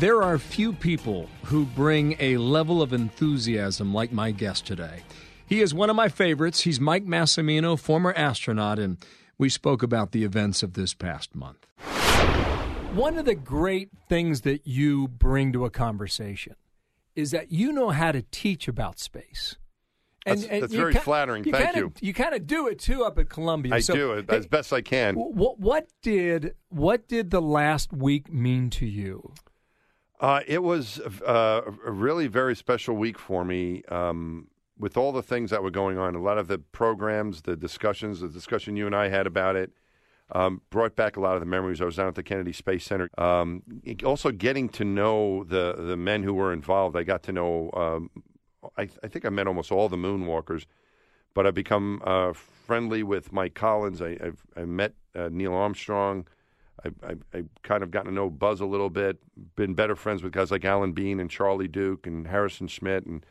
There are few people who bring a level of enthusiasm like my guest today. He is one of my favorites. He's Mike Massimino, former astronaut, and we spoke about the events of this past month. One of the great things that you bring to a conversation is that you know how to teach about space. That's, that's very ki- flattering. You Thank kinda, you. You kind of do it too up at Columbia. I So, do it hey, as best I can. What, what did what did the last week mean to you? Uh, it was uh, a really very special week for me um, with all the things that were going on. A lot of the programs, the discussions, the discussion you and I had about it um, brought back a lot of the memories. I was down at the Kennedy Space Center. Um, also, getting to know the the men who were involved. I got to know. Um, I, I think I met almost all the moonwalkers, but I've become uh, friendly with Mike Collins. I, I've I met uh, Neil Armstrong. I, I, I kind of gotten to know Buzz a little bit. Been better friends with guys like Alan Bean and Charlie Duke and Harrison Schmitt, and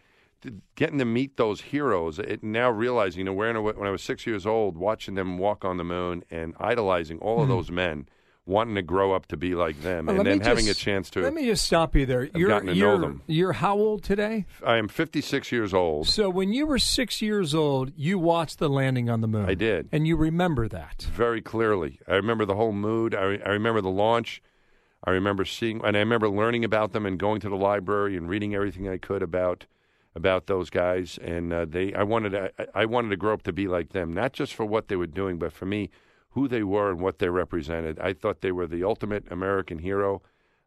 getting to meet those heroes. It, now realizing, you know, when I, when I was six years old, watching them walk on the moon and idolizing all of hmm. those men, wanting to grow up to be like them, Well, and then having just- a chance to. Let me just stop you there. You're gotten to know you're, them. you're how old today? I am 56 years old. So when you were six years old, you watched the landing on the moon. I did. and you remember that. very clearly. I remember the whole mood. I, re- I remember the launch. I remember seeing, and I remember learning about them and going to the library and reading everything I could about about those guys. And uh, they, I wanted, to, I, I wanted to grow up to be like them, not just for what they were doing, but for me, who they were and what they represented. I thought they were the ultimate American hero.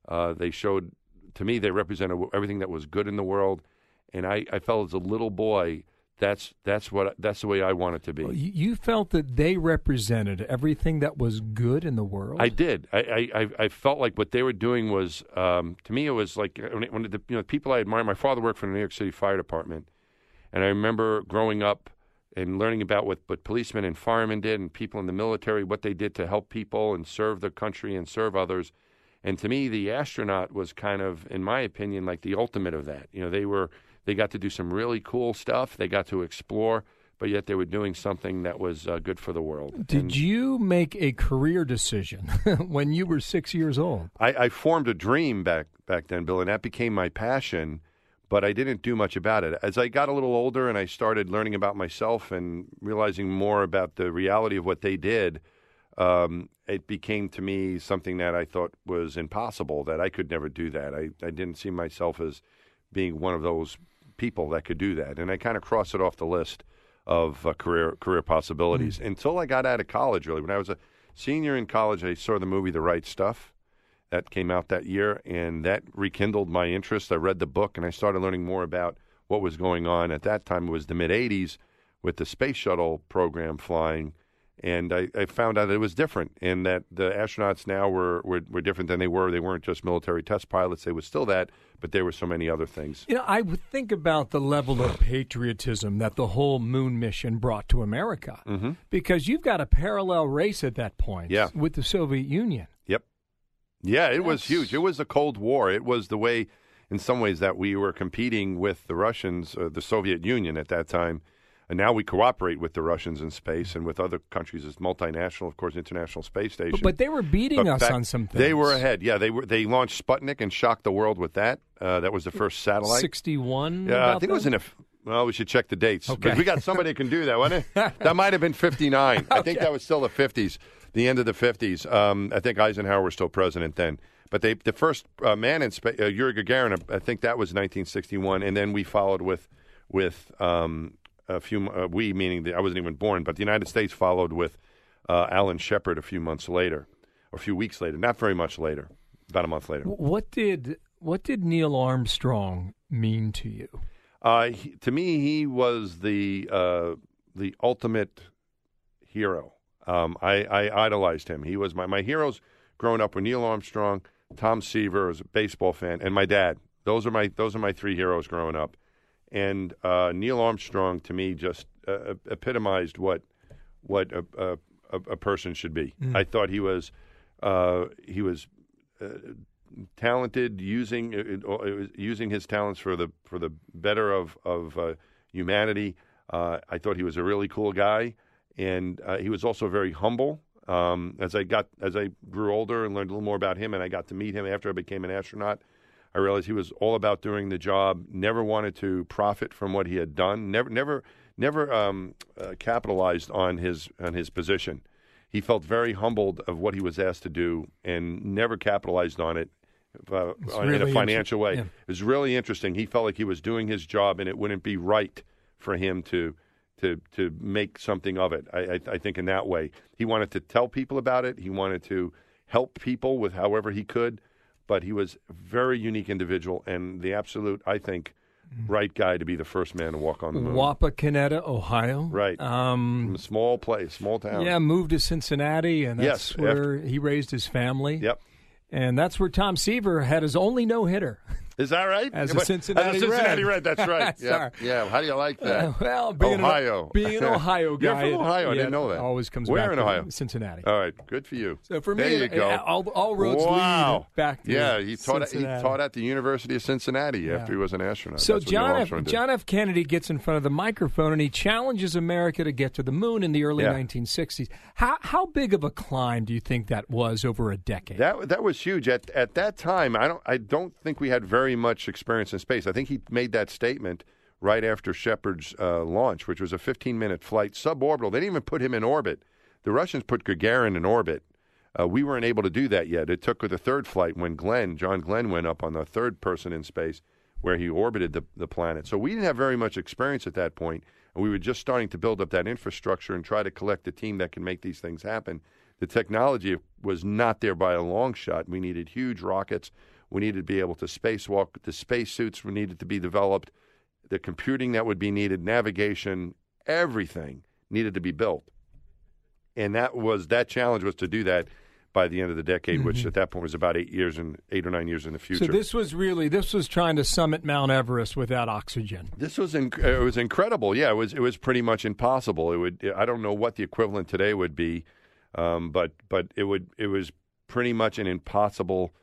Uh, they showed, to me, they represented everything that was good in the world. And I, I felt as a little boy, that's that's what that's the way I want it to be. Well, you, felt that they represented everything that was good in the world. I did. I, I, I- felt like what they were doing was, um, to me, it was like when, it, when the you know people I admire. My father worked for the New York City Fire Department, and I remember growing up and learning about what, what policemen and firemen did, and people in the military, what they did to help people and serve the country and serve others. And to me, the astronaut was kind of, in my opinion, like the ultimate of that. You know, they were they got to do some really cool stuff. They got to explore, but yet they were doing something that was uh, good for the world. Did And- you make a career decision when you were six years old? I, I formed a dream back back then, Bill, and that became my passion. But I didn't do much about it. As I got a little older and I started learning about myself and realizing more about the reality of what they did, um, it became to me something that I thought was impossible. That I could never do that. I, I didn't see myself as being one of those people that could do that, and I kind of crossed it off the list of uh, career career possibilities until I got out of college. Really, when I was a senior in college, I saw the movie The Right Stuff that came out that year, and that rekindled my interest. I read the book, and I started learning more about what was going on. At that time, it was the mid '80s with the space shuttle program flying, and I, I found out that it was different, and that the astronauts now were, were were different than they were. They weren't just military test pilots; they were still that, but there were so many other things. You know, I would think about the level of patriotism that the whole moon mission brought to America, mm-hmm. because you've got a parallel race at that point Yeah. with the Soviet Union. Yeah, it was huge. It was the Cold War. It was the way, in some ways, that we were competing with the Russians, uh, the Soviet Union at that time. And now we cooperate with the Russians in space and with other countries as multinational, of course, International Space Station. But, but they were beating But us back- on some things. They were ahead. Yeah, they were. They launched Sputnik and shocked the world with that. Uh, that was the first satellite. 61. Yeah, I think it was in a. Well, we should check the dates. Okay. We got somebody that can do that, wasn't it? that might have been 59. I think that was still the 50s, the end of the 50s. Um, I think Eisenhower was still president then. But they, the first uh, man in space, uh, Yuri Gagarin, I think that was 1961. And then we followed with, with um, a few, uh, we meaning the, I wasn't even born, but the United States followed with uh, Alan Shepard a few months later, or a few weeks later, not very much later, about a month later. What did what did Neil Armstrong mean to you? Uh, he, to me, he was the uh, the ultimate hero. Um, I, I idolized him. He was my my heroes growing up with Neil Armstrong, Tom Seaver as a baseball fan, and my dad. Those are my those are my three heroes growing up. And uh, Neil Armstrong to me just uh, epitomized what what a, a, a person should be. Mm. I thought he was uh, he was uh, talented, using uh, uh, using his talents for the for the better of of humanity. I thought he was a really cool guy, and he was also very humble. Um, as I got as I grew older and learned a little more about him, and I got to meet him after I became an astronaut, I realized he was all about doing the job. Never wanted to profit from what he had done. Never, never, never um, uh, capitalized on his on his position. He felt very humbled of what he was asked to do, and never capitalized on it uh, really in a financial way. Yeah. It was really interesting. He felt like he was doing his job, and it wouldn't be right for him to to to make something of it. I, I, I think in that way, he wanted to tell people about it. He wanted to help people with however he could but he was a very unique individual and the absolute, I think, right guy to be the first man to walk on the moon. Wapakoneta, Ohio. Right. Um, small place, small town. Yeah, moved to Cincinnati, and that's yes, where after. he raised his family. Yep. And that's where Tom Seaver had his only no hitter. Is that right? As a Cincinnati, As a Cincinnati Red. Red. That's right. yeah. yeah. How do you like that? Uh, well, being Ohio. An, being an Ohio guy. You're from Ohio. It, I didn't know that. Always comes Where back in to Ohio? Cincinnati. All right. Good for you. So for me, there you go. all, all roads wow. lead back to Yeah, he taught, Cincinnati. he taught at the University of Cincinnati Yeah. after he was an astronaut. So That's John F. John F. Kennedy gets in front of the microphone and he challenges America to get to the moon in the early Yeah. 1960s. How how big of a climb do you think that was over a decade? That that was huge at at that time. I don't I don't think we had very much experience in space. I think he made that statement right after Shepard's uh, launch, which was a 15 minute flight suborbital. They didn't even put him in orbit. The Russians put Gagarin in orbit. Uh, we weren't able to do that yet. It took the third flight when Glenn, John Glenn, went up on the third person in space, where he orbited the, the planet. So we didn't have very much experience at that point, and we were just starting to build up that infrastructure and try to collect a team that can make these things happen. The technology was not there by a long shot. We needed huge rockets. We needed to be able to spacewalk. The spacesuits needed to be developed. The computing that would be needed, navigation, everything needed to be built. And that was that challenge was to do that by the end of the decade, which at that point was about eight years and eight or nine years in the future. Mm-hmm. So this was really this was trying to summit Mount Everest without oxygen. This was inc- it was incredible. Yeah, it was it was pretty much impossible. It would I don't know what the equivalent today would be, um, but but it would it was pretty much an impossible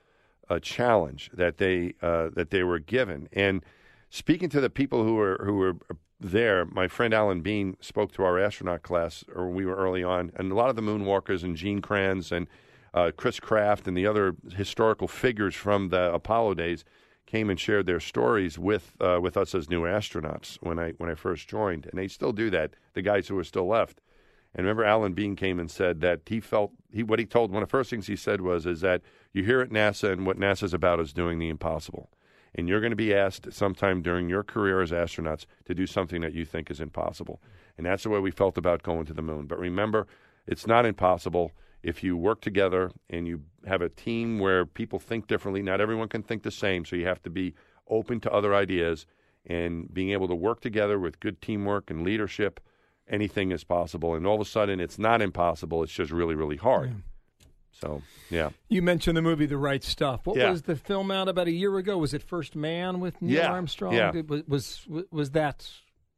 uh, challenge that they uh, that they were given. And speaking to the people who were who were there, my friend Alan Bean spoke to our astronaut class, or we were early on, and a lot of the moonwalkers and Gene Kranz and uh, Chris Kraft and the other historical figures from the Apollo days came and shared their stories with uh, with us as new astronauts when I when I first joined, and they still do that. The guys who are still left. And remember, Alan Bean came and said that he felt he what he told one of the first things he said was is that you hear at NASA and what NASA's about is doing the impossible, and you're going to be asked sometime during your career as astronauts to do something that you think is impossible, and that's the way we felt about going to the moon. But remember, it's not impossible if you work together and you have a team where people think differently. Not everyone can think the same, so you have to be open to other ideas and being able to work together with good teamwork and leadership anything is possible. And all of a sudden, it's not impossible. It's just really, really hard. So, yeah. You mentioned the movie The Right Stuff. What Yeah. was the film out about a year ago? Was it First Man with Neil Yeah, Armstrong? yeah. Was, was was that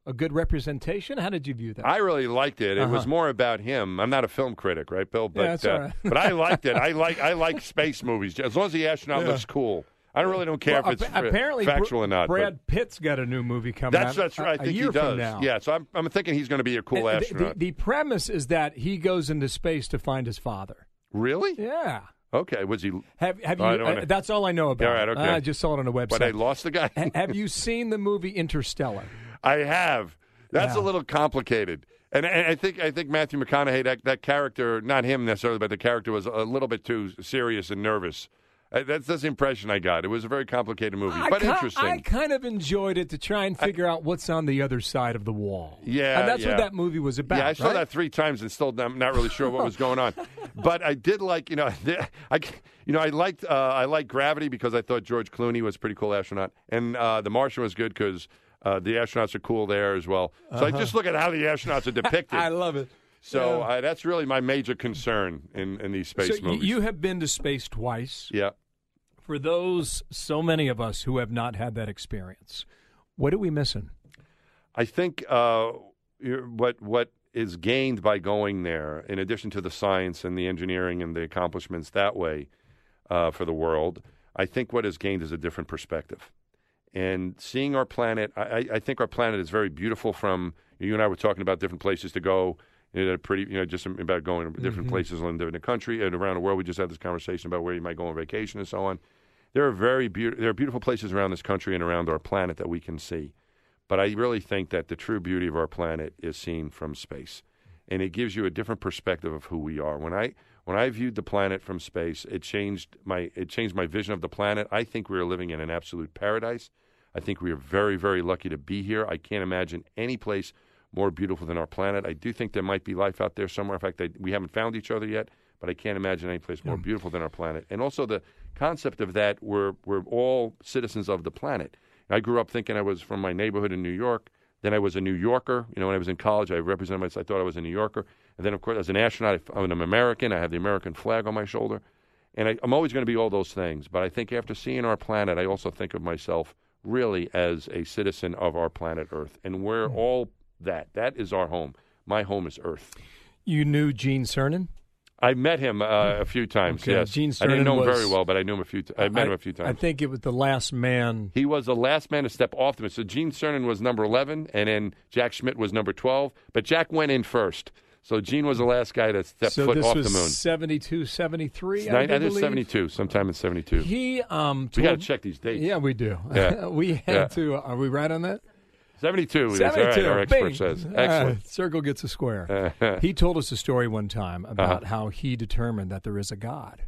a good representation? How did you view that? I really liked it. It was Uh-huh. more about him. I'm not a film critic, right, Bill? But that's all right. but I liked it. I like I like space movies as long as the astronaut Yeah. looks cool. I really don't care Well, if it's apparently factual or not. but Brad Pitt's got a new movie coming that's out. that's right. I think a year he does. From now. Yeah. So I'm I'm thinking he's going to be a cool And astronaut. The, the premise is that he goes into space to find his father. really? Yeah. Okay. Was he? Have have you? I don't uh, that's all I know about. All right, okay. I just saw it on a website. But I lost the guy. Ha- have you seen the movie Interstellar? I have. That's Yeah. a little complicated. And, and I think I think Matthew McConaughey that that character, not him necessarily, but the character was a little bit too serious and nervous. Uh, That's that's the impression I got. It was a very complicated movie, I but ki- interesting. I kind of enjoyed it to try and figure out what's on the other side of the wall. Yeah, and that's yeah. what that movie was about. yeah, I saw right? that three times and still I'm not really sure what was going on. But I did like, you know, I, you know, I liked uh, I liked Gravity because I thought George Clooney was a pretty cool astronaut, and uh, The Martian was good because uh, the astronauts are cool there as well. So I just look at how the astronauts are depicted. I love it. So Yeah. uh, that's really my major concern in, in these space so movies. you have been to space twice. yeah. For those, so many of us who have not had that experience, what are we missing? I think uh, what what is gained by going there, in addition to the science and the engineering and the accomplishments that way uh, for the world, I think what is gained is a different perspective. And seeing our planet, I, I- I think our planet is very beautiful. From you and I were talking about different places to go. You know, pretty, you know, just about going to different mm-hmm. places in the, country and around the world. We just had this conversation about where you might go on vacation and so on. There are very beau- there are beautiful places around this country and around our planet that we can see. But I really think that the true beauty of our planet is seen from space, and it gives you a different perspective of who we are. When I when I viewed the planet from space, it changed my it changed my vision of the planet. I think we are living in an absolute paradise. I think we are very very lucky to be here. I can't imagine any place more beautiful than our planet. I do think there might be life out there somewhere. In fact, I, we haven't found each other yet, but I can't imagine any place more beautiful than our planet. And also the concept of that we're we're all citizens of the planet. I grew up thinking I was from my neighborhood in New York. Then I was a New Yorker. You know, when I was in college, I represented myself. I thought I was a New Yorker. And then, of course, as an astronaut, I'm an American. I have the American flag on my shoulder. And I, I'm always going to be all those things. But I think after seeing our planet, I also think of myself really as a citizen of our planet Earth. And we're hmm. all that. That is our home. My home is Earth. You knew Gene Cernan? I met him uh, a few times. Okay, Yes, Gene I didn't know him was- very well, but I knew him a few. T- I met him a few times. I think it was the last man. He was the last man to step off the moon. So Gene Cernan was number 11, and then Jack Schmitt was number 12. But Jack went in first. So Gene was the last guy to step so foot off the moon. 72, 73, I, I think believe. 72, sometime in 72. He um we got to check these dates. Yeah, we do. Yeah. we had Yeah. to. Are we right on that? 72 is all right, 72. our expert Bing. says. Ah, Excellent. circle gets a square. he told us a story one time Uh-huh. about how he determined that there is a God.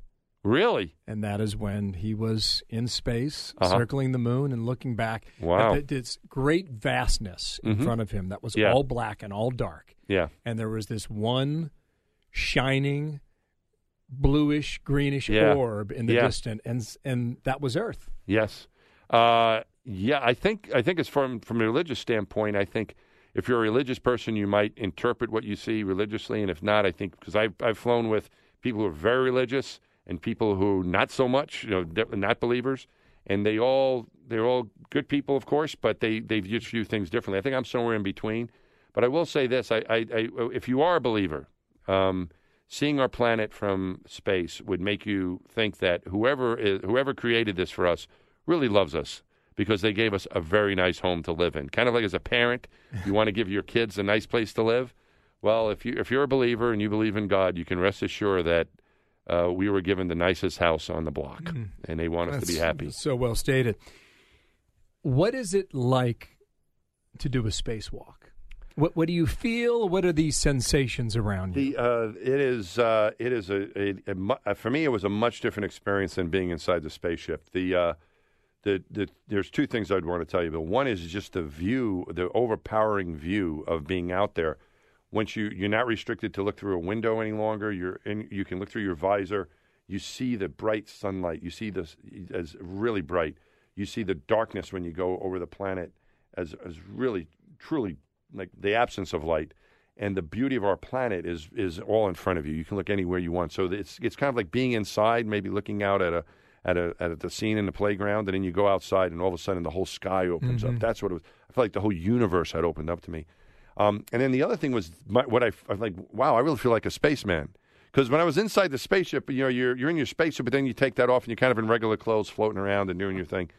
really? And that is when he was in space, Uh-huh. circling the moon and looking back Wow. at this great vastness in Mhm. front of him that was Yeah. all black and all dark. Yeah. And there was this one shining, bluish, greenish Yeah. orb in the Yeah. distance, and and that was Earth. Yes. Uh, yeah, I think I think it's from from a religious standpoint. I think if you're a religious person, you might interpret what you see religiously, and if not, I think because I've I've flown with people who are very religious and people who not so much, you know, not believers, and they all they're all good people, of course, but they they view things differently. I think I'm somewhere in between. But I will say this: I, I, I if you are a believer. Um, seeing our planet from space would make you think that whoever is, whoever created this for us really loves us because they gave us a very nice home to live in. Kind of like as a parent, you want to give your kids a nice place to live. Well, if you if you're a believer and you believe in God, you can rest assured that uh, we were given the nicest house on the block, and they want us to be happy. So well stated. What is it like to do a spacewalk? What What do you feel? What are these sensations around you? The uh, it is uh, it is a, a, a mu- uh, for me it was a much different experience than being inside the spaceship. The uh, the, the there's two things I'd want to tell you. But one is just the view, the overpowering view of being out there. Once you you're not restricted to look through a window any longer. You're in, you can look through your visor. You see the bright sunlight. You see this as really bright. You see the darkness when you go over the planet as as really truly like the absence of light and the beauty of our planet is is all in front of you. You can look anywhere you want. So it's it's kind of like being inside, maybe looking out at a at a at the scene in the playground, and then you go outside, and all of a sudden the whole sky opens up. That's what it was. I felt like the whole universe had opened up to me. Um, and then the other thing was my, what I, I was like, wow, I really feel like a spaceman. Because when I was inside the spaceship, you know, you're you're in your spaceship, but then you take that off, and you're kind of in regular clothes, floating around and doing your thing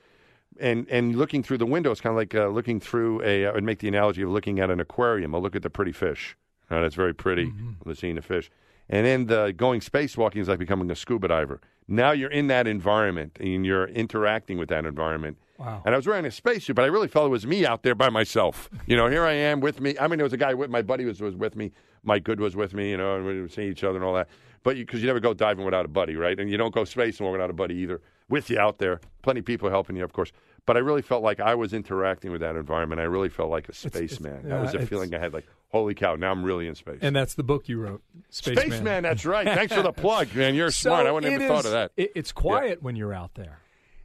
and and looking through the window, it's kind of like uh, looking through a. I would make the analogy of looking at an aquarium. I'll look at the pretty fish. Uh, that's very pretty. The seeing the fish, and then the going spacewalking is like becoming a scuba diver. Now you're in that environment and you're interacting with that environment. Wow. And I was wearing a spacesuit, but I really felt it was me out there by myself. You know, here I am with me. I mean, there was a guy with my buddy was was with me. Mike Good was with me. You know, and we were seeing each other and all that. But because you, never go diving without a buddy, right? And you don't go spacing without a buddy either. With you out there, plenty of people helping you, of course. But I really felt like I was interacting with that environment. I really felt like a spaceman. yeah, that was a feeling I had. Like, holy cow! Now I'm really in space. and that's the book you wrote, Spaceman. Spaceman, that's right. Thanks for the plug, man. You're So smart. I wouldn't it have thought is- of that. it- it's quiet when you're out there.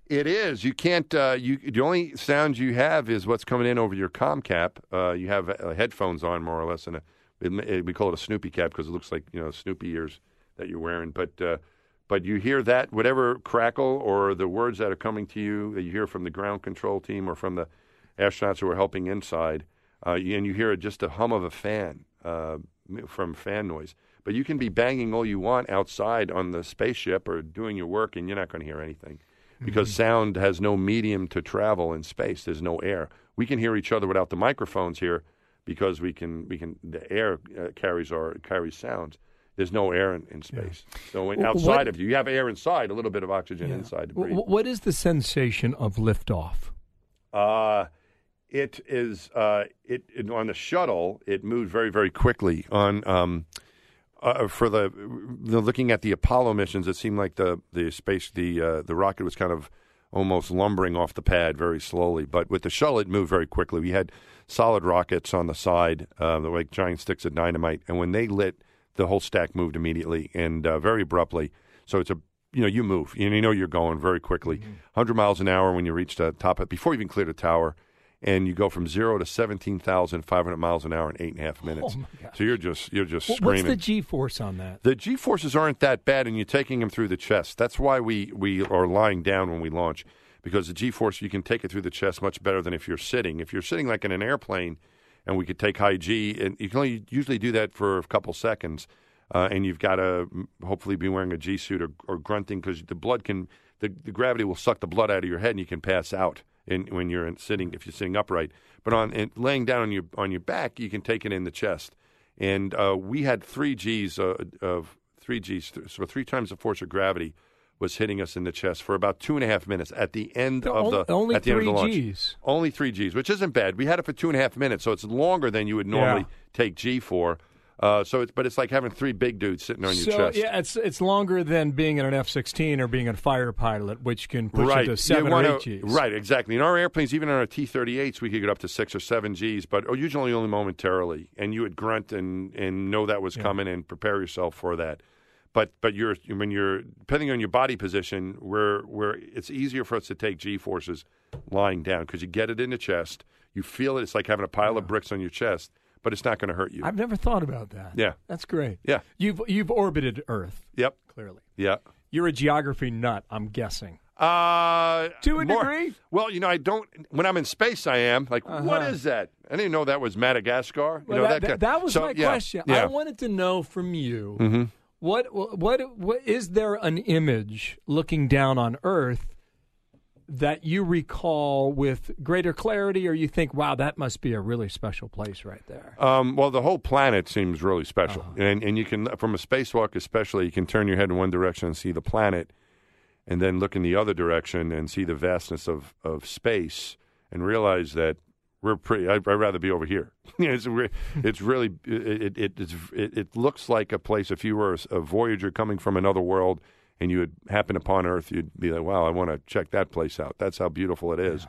It is. You can't. Uh, you the only sound you have is what's coming in over your com cap. Uh, you have uh, headphones on, more or less, and a It, it, we call it a Snoopy cap because it looks like you know Snoopy ears that you're wearing. But uh, but you hear that whatever crackle or the words that are coming to you that you hear from the ground control team or from the astronauts who are helping inside, uh, and you hear just a hum of a fan uh, from fan noise. But you can be banging all you want outside on the spaceship or doing your work, and you're not going to hear anything because mm-hmm. sound has no medium to travel in space. There's no air. We can hear each other without the microphones here because we can we can the air uh, carries our carries sounds. There's no air in, in space. Yeah. So when, outside what, of you, you have air inside, a little bit of oxygen yeah. inside to breathe. What is the sensation of liftoff? Uh, it is uh, it, it, on the shuttle. It moved very very quickly on. Um, uh, for the, the, looking at the Apollo missions, it seemed like the the space the uh, the rocket was kind of almost lumbering off the pad very slowly. But with the shuttle, it moved very quickly. We had solid rockets on the side, uh, like giant sticks of dynamite, and when they lit, the whole stack moved immediately and uh, very abruptly. So it's a you know you move, and you know you're going very quickly, mm-hmm. 100 miles an hour when you reach the top before you even clear the tower and you go from zero to seventeen thousand five hundred miles an hour in eight and a half minutes. Oh so you're just you're just well, screaming. What's the G force on that? The G forces aren't that bad, and you're taking them through the chest. That's why we we are lying down when we launch, because the G force you can take it through the chest much better than if you're sitting. If you're sitting like in an airplane, and we could take high G, and you can only usually do that for a couple seconds. Uh, and you've got to hopefully be wearing a G suit or, or grunting because the blood can the, the gravity will suck the blood out of your head and you can pass out in, when you're sitting if you're sitting upright. But on in, laying down on your on your back, you can take it in the chest. And uh, we had three G's uh, of three G's, so three times the force of gravity was hitting us in the chest for about two and a half minutes at the end of the only at the three end of the launch. G's. Only three G's, which isn't bad. We had it for two and a half minutes, so it's longer than you would normally yeah. take G for. Uh, so, it's, but it's like having three big dudes sitting on your so, chest. yeah, it's it's longer than being in an F sixteen or being a fighter pilot, which can push right. you to seven wanna, or eight Gs. Right, exactly. In our airplanes, even on our T thirty eights, we could get up to six or seven Gs, but usually only momentarily. And you would grunt and and know that was Yeah. coming and prepare yourself for that. But but you're when you're depending on your body position, where where it's easier for us to take G forces lying down because you get it in the chest, you feel it. It's like having a pile of bricks on your chest, but it's not going to hurt you. I've never thought about that. Yeah. that's great. Yeah. you've you've orbited Earth Yep. clearly. Yeah. You're a geography nut, I'm guessing. Uh, To a more- degree? Well, you know, I don't. When I'm in space, I am like, what Uh-huh. is that? I didn't know that was Madagascar. You Well, know, that, that, that was so, my yeah, question. Yeah. I wanted to know from you hmm what what what is there an image looking down on Earth that you recall with greater clarity, or you think, wow, that must be a really special place right there? Um, well, the whole planet seems really special, Uh-huh. and and you can from a spacewalk, especially, you can turn your head in one direction and see the planet, and then look in the other direction and see the vastness of of space, and realize that we're pretty. I'd, I'd rather be over here. it's it's really it it, it, it's, it it looks like a place. If you were a, a voyager coming from another world and you would happen upon Earth, you'd be like, "Wow, I want to check that place out." That's how beautiful it is.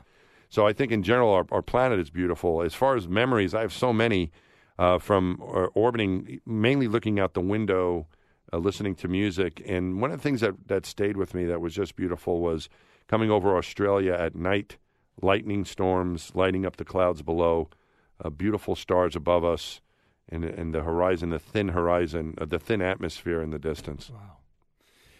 So I think in general, our, our planet is beautiful. As far as memories, I have so many uh, from uh, orbiting, mainly looking out the window, uh, listening to music. And one of the things that, that stayed with me that was just beautiful was coming over Australia at night, lightning storms lighting up the clouds below, uh, beautiful stars above us, and, and the horizon, the thin horizon, uh, the thin atmosphere in the distance. Wow.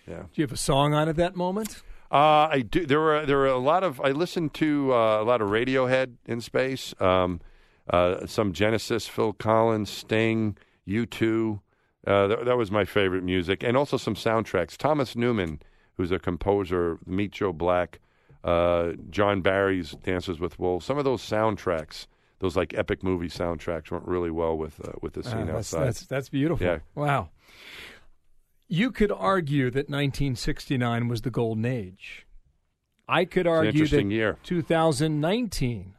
Yeah. Do you have a song on at that moment? Uh, I do. There were there were a lot of. I listened to uh, a lot of Radiohead in space. Um, uh, some Genesis, Phil Collins, Sting, U two. Uh, that, that was my favorite music, and also some soundtracks. Thomas Newman, who's a composer, Meet Joe Black, uh, John Barry's Dances with Wolves. Some of those soundtracks, those like epic movie soundtracks, went really well with uh, with the Ah, scene that's, outside. that's that's beautiful. Yeah. Wow. You could argue that 1969 was the golden age. I could argue that year. 2019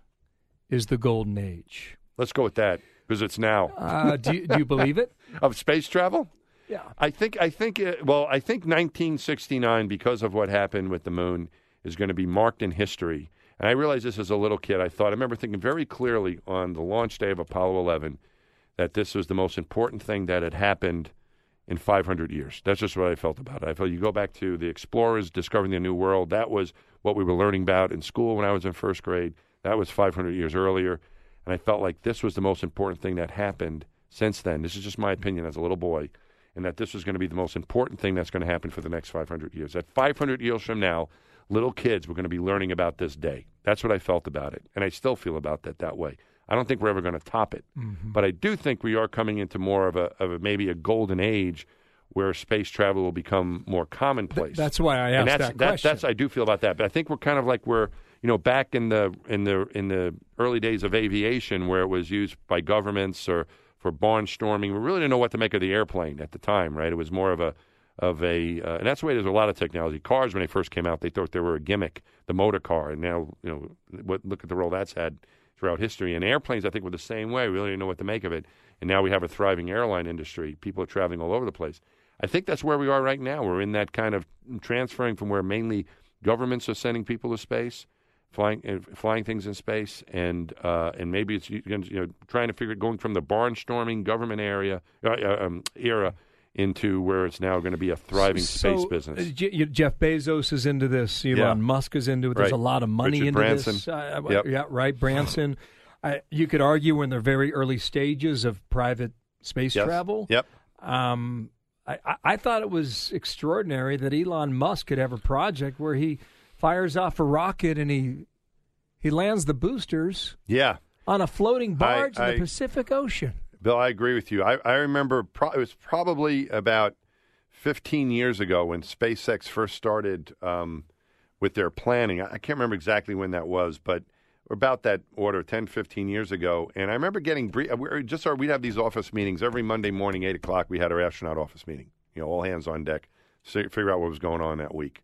is the golden age. Let's go with that because it's now Uh, do, you, do you believe it? of space travel. Yeah. I think I think uh, well I think 1969 because of what happened with the moon is going to be marked in history. And I realized this as a little kid. I thought I remember thinking very clearly on the launch day of Apollo 11 that this was the most important thing that had happened in 500 years. That's just what I felt about it. I felt you go back to the explorers discovering the new world. That was what we were learning about in school when I was in first grade. That was 500 years earlier, and I felt like this was the most important thing that happened since then. This is just my opinion as a little boy, and that this was going to be the most important thing that's going to happen for the next 500 years. That 500 years from now, little kids were going to be learning about this day. That's what I felt about it, and I still feel about that that way. I don't think we're ever going to top it, Mm-hmm. but I do think we are coming into more of a, of a maybe a golden age where space travel will become more commonplace. That's why I and asked that's that that- question. that's I do feel about that. But I think we're kind of like we're you know back in the in the in the early days of aviation where it was used by governments or for barnstorming. We really didn't know what to make of the airplane at the time, right? It was more of a of a uh, and that's the way there's a lot of technology. Cars when they first came out, they thought they were a gimmick, the motor car, and now you know what look at the role that's had throughout history. And airplanes, I think, were the same way. We really didn't know what to make of it. And now we have a thriving airline industry. People are traveling all over the place. I think that's where we are right now. We're in that kind of transferring from where mainly governments are sending people to space, flying uh, flying things in space, and uh, and maybe it's you know trying to figure going from the barnstorming government area uh, uh, um, era into where it's now going to be a thriving So, space business. uh, J- Jeff Bezos is into this. Elon Yeah. Musk is into it. There's Right. a lot of money Richard into Branson. this. Uh, Yep. Yeah, right. Branson. I, you could argue we're in the very early stages of private space Yes. travel. Yep. Um, I, I- thought it was extraordinary that Elon Musk could have a project where he fires off a rocket and he he lands the boosters Yeah. on a floating barge in I- the Pacific Ocean. Bill, I agree with you. I, I remember pro- it was probably about 15 years ago when SpaceX first started um, with their planning. I, can't remember exactly when that was, but about that order, 10, 15 years ago. And I remember getting brief, we just our, we'd have these office meetings every Monday morning, 8 o'clock. We had our astronaut office meeting, you know, all hands on deck, figure out what was going on that week.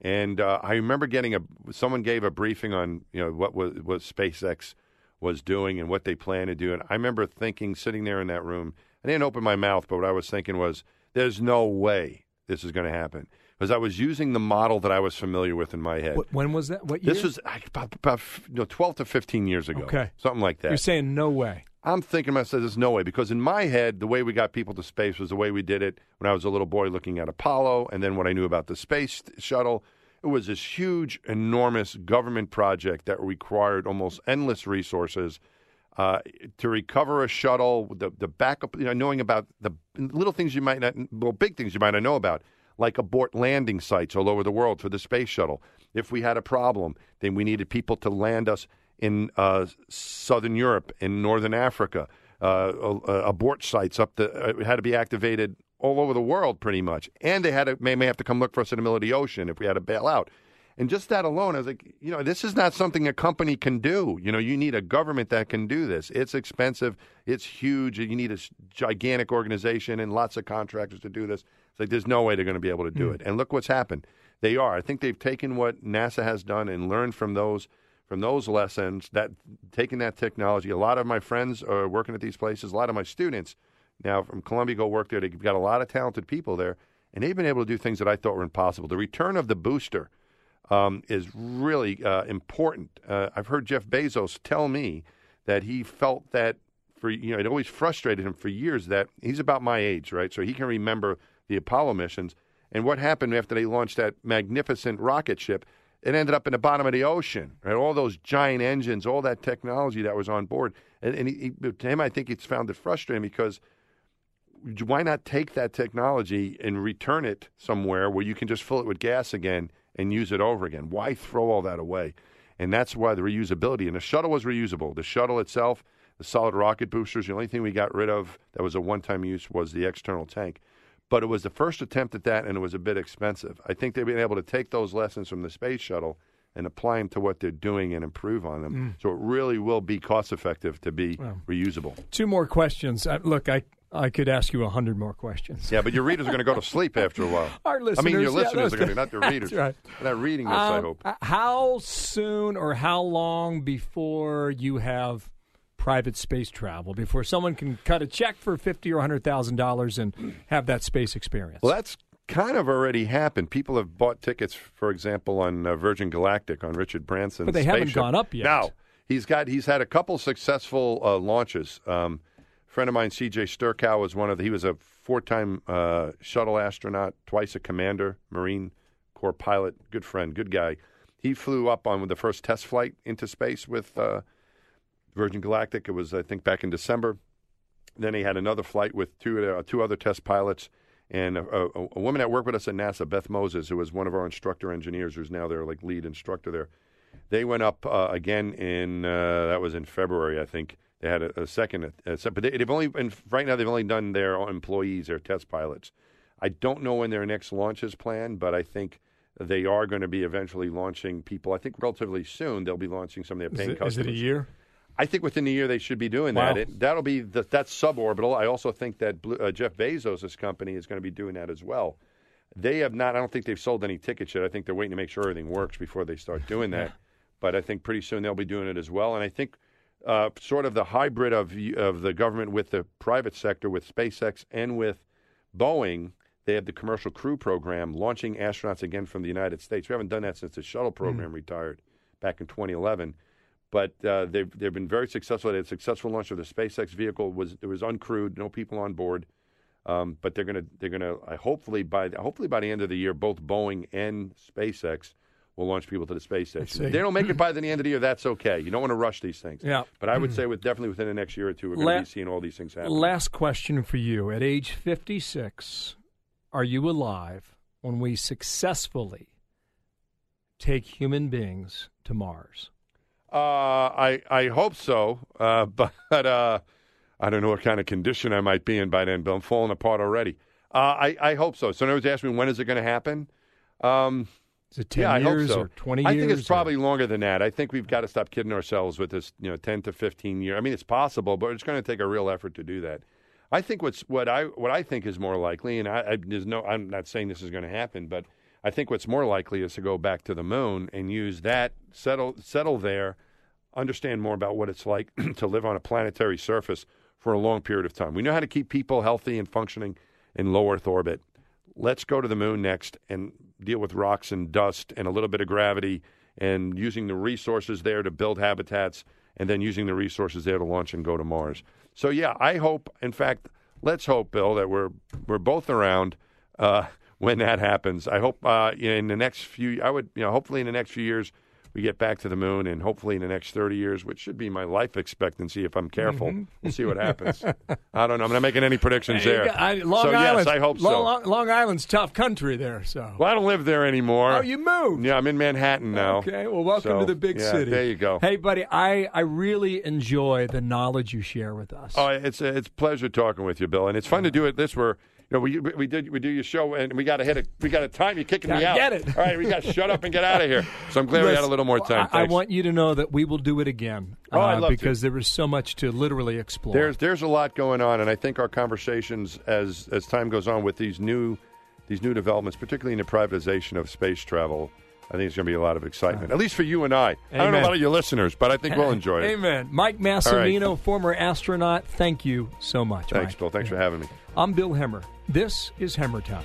And uh, I remember getting a someone gave a briefing on you know what was what SpaceX was doing and what they plan to do. And I remember thinking, sitting there in that room, I didn't open my mouth, but what I was thinking was, "There's no way this is going to happen," because I was using the model that I was familiar with in my head. When was that? What year? This was about, about you know, 12 to 15 years ago, Okay. something like that. You're saying no way. I'm thinking to myself, there's no way because in my head, the way we got people to space was the way we did it when I was a little boy looking at Apollo, and then what I knew about the space shuttle. It was this huge, enormous government project that required almost endless resources uh, to recover a shuttle. The the backup, you know, knowing about the little things you might not, well, big things you might not know about, like abort landing sites all over the world for the space shuttle. If we had a problem, then we needed people to land us in uh, southern Europe, in northern Africa. Uh, abort sites up the uh, had to be activated all over the world, pretty much, and they had to may may have to come look for us in the middle of the ocean if we had to bail out. And just that alone, I was like, you know, this is not something a company can do. You know, you need a government that can do this. It's expensive. It's huge. And you need a gigantic organization and lots of contractors to do this. It's like there's no way they're going to be able to do hmm. it. And look what's happened. They are. I think they've taken what NASA has done and learned from those from those lessons. That taking that technology. A lot of my friends are working at these places. A lot of my students now from Columbia go work there. They've got a lot of talented people there, and they've been able to do things that I thought were impossible. The return of the booster um, is really uh, important. Uh, I've heard Jeff Bezos tell me that he felt that for you know it always frustrated him for years that he's about my age, right? So he can remember the Apollo missions and what happened after they launched that magnificent rocket ship. It ended up in the bottom of the ocean, right? All those giant engines, all that technology that was on board, and, and he, to him, I think it's found it frustrating because why not take that technology and return it somewhere where you can just fill it with gas again and use it over again? Why throw all that away? And that's why the reusability. And the shuttle was reusable. The shuttle itself, the solid rocket boosters, the only thing we got rid of that was a one time use was the external tank. But it was the first attempt at that, and it was a bit expensive. I think they've been able to take those lessons from the space shuttle and apply them to what they're doing and improve on them. So it really will be cost effective to be reusable. Two more questions. Uh, look, I I could ask you a hundred more questions. Yeah, but your readers are going to go to sleep after a while. Our listeners, I mean, your listeners, yeah, listeners are going to be, not your readers. That's right. They're not reading this, I Um, hope. uh, How soon or how long before you have private space travel before someone can cut a check for fifty or hundred thousand dollars and have that space experience? Well, that's kind of already happened. People have bought tickets, for example, on uh, Virgin Galactic on Richard Branson's But they haven't gone up yet. Now he's got he's had a couple successful uh, launches. Um, friend of mine, C.J. Sturckow, was one of the, he was a four-time uh, shuttle astronaut, twice a commander, Marine Corps pilot, good friend, good guy. He flew up on the first test flight into space with uh, Virgin Galactic. It was, I think, back in December. then he had another flight with two uh, two other test pilots and a, a, a, woman that worked with us at NASA, Beth Moses, who was one of our instructor engineers, who's now their like lead instructor there. They went up uh, again in uh, that was in February, I think. They had a, a second, but they, have only and right now they've only done their employees, their test pilots. I don't know when their next launch is planned, but I think they are going to be eventually launching people. I think relatively soon they'll be launching some of their paying is it, customers. Is it a year? I think within the year they should be doing wow. that. It, that'll be the, that's suborbital. I also think that uh, Jeff Bezos' company is going to be doing that as well. They have not. I don't think they've sold any tickets yet. I think they're waiting to make sure everything works before they start doing that. but I think pretty soon they'll be doing it as well. And I think uh, sort of the hybrid of of the government with the private sector, with SpaceX and with Boeing. They have the commercial crew program launching astronauts again from the United States. We haven't done that since the shuttle program mm. retired back in 2011 but uh, they've they've been very successful. They had a successful launch of the SpaceX vehicle. was It was uncrewed, no people on board. Um, but they're gonna they're gonna uh, hopefully by hopefully by the end of the year, both Boeing and SpaceX will launch people to the space station. If they don't make it by the end of the year, that's okay. You don't want to rush these things. Yeah. But I would say with definitely within the next year or two, we're going to be seeing all these things happen. Last question for you: At age fifty six, are you alive when we successfully take human beings to Mars? Uh, I I hope so, uh, but uh, I don't know what kind of condition I might be in by then. Bill, I'm falling apart already. Uh, I I hope so. So, in other words, ask me when is it going to happen? Um, is it ten yeah, years so. or twenty years? I think it's probably or? longer than that. I think we've got to stop kidding ourselves with this. You know, ten to fifteen year. I mean, it's possible, but it's going to take a real effort to do that. I think what's what I what I think is more likely, and I, I there's no. I'm not saying this is going to happen, but I think what's more likely is to go back to the moon and use that settle settle there understand more about what it's like to live on a planetary surface for a long period of time. We know how to keep people healthy and functioning in low Earth orbit. Let's go to the moon next and deal with rocks and dust and a little bit of gravity and using the resources there to build habitats and then using the resources there to launch and go to Mars. So yeah, I hope. In fact, let's hope, Bill, that we're we're both around uh, when that happens. I hope uh, in the next few. I would, you know, hopefully in the next few years, we get back to the moon, and hopefully in the next 30 years, which should be my life expectancy if I'm careful, mm-hmm. we'll see what happens. I don't know. I'm not making any predictions hey, there. I, Long so, Island, yes, I hope Long, so. Long Island's tough country there, so. Well, I don't live there anymore. Oh, you moved? Yeah, I'm in Manhattan now. Okay, well, welcome so, to the big yeah, city. There you go. Hey, buddy, I, I really enjoy the knowledge you share with us. Oh, it's a, it's a pleasure talking with you, Bill, and it's fun to do it this where – you know, we we did we do your show and we got to hit it. we got a time. You're kicking me out. Get it? All right, we got to shut up and get out of here. So I'm glad Listen, we had a little more time. I, I, want you to know that we will do it again. Oh, uh, I'd love because to. there is so much to literally explore. There's there's a lot going on, and I think our conversations as as time goes on with these new these new developments, particularly in the privatization of space travel. I think it's going to be a lot of excitement, at least for you and I. Amen. I don't know a lot of your listeners, but I think we'll enjoy it. Amen. Mike Massimino, right. former astronaut, thank you so much. Thanks, Mike. Bill. Thanks yeah. for having me. I'm Bill Hemmer. This is Hemmer Time.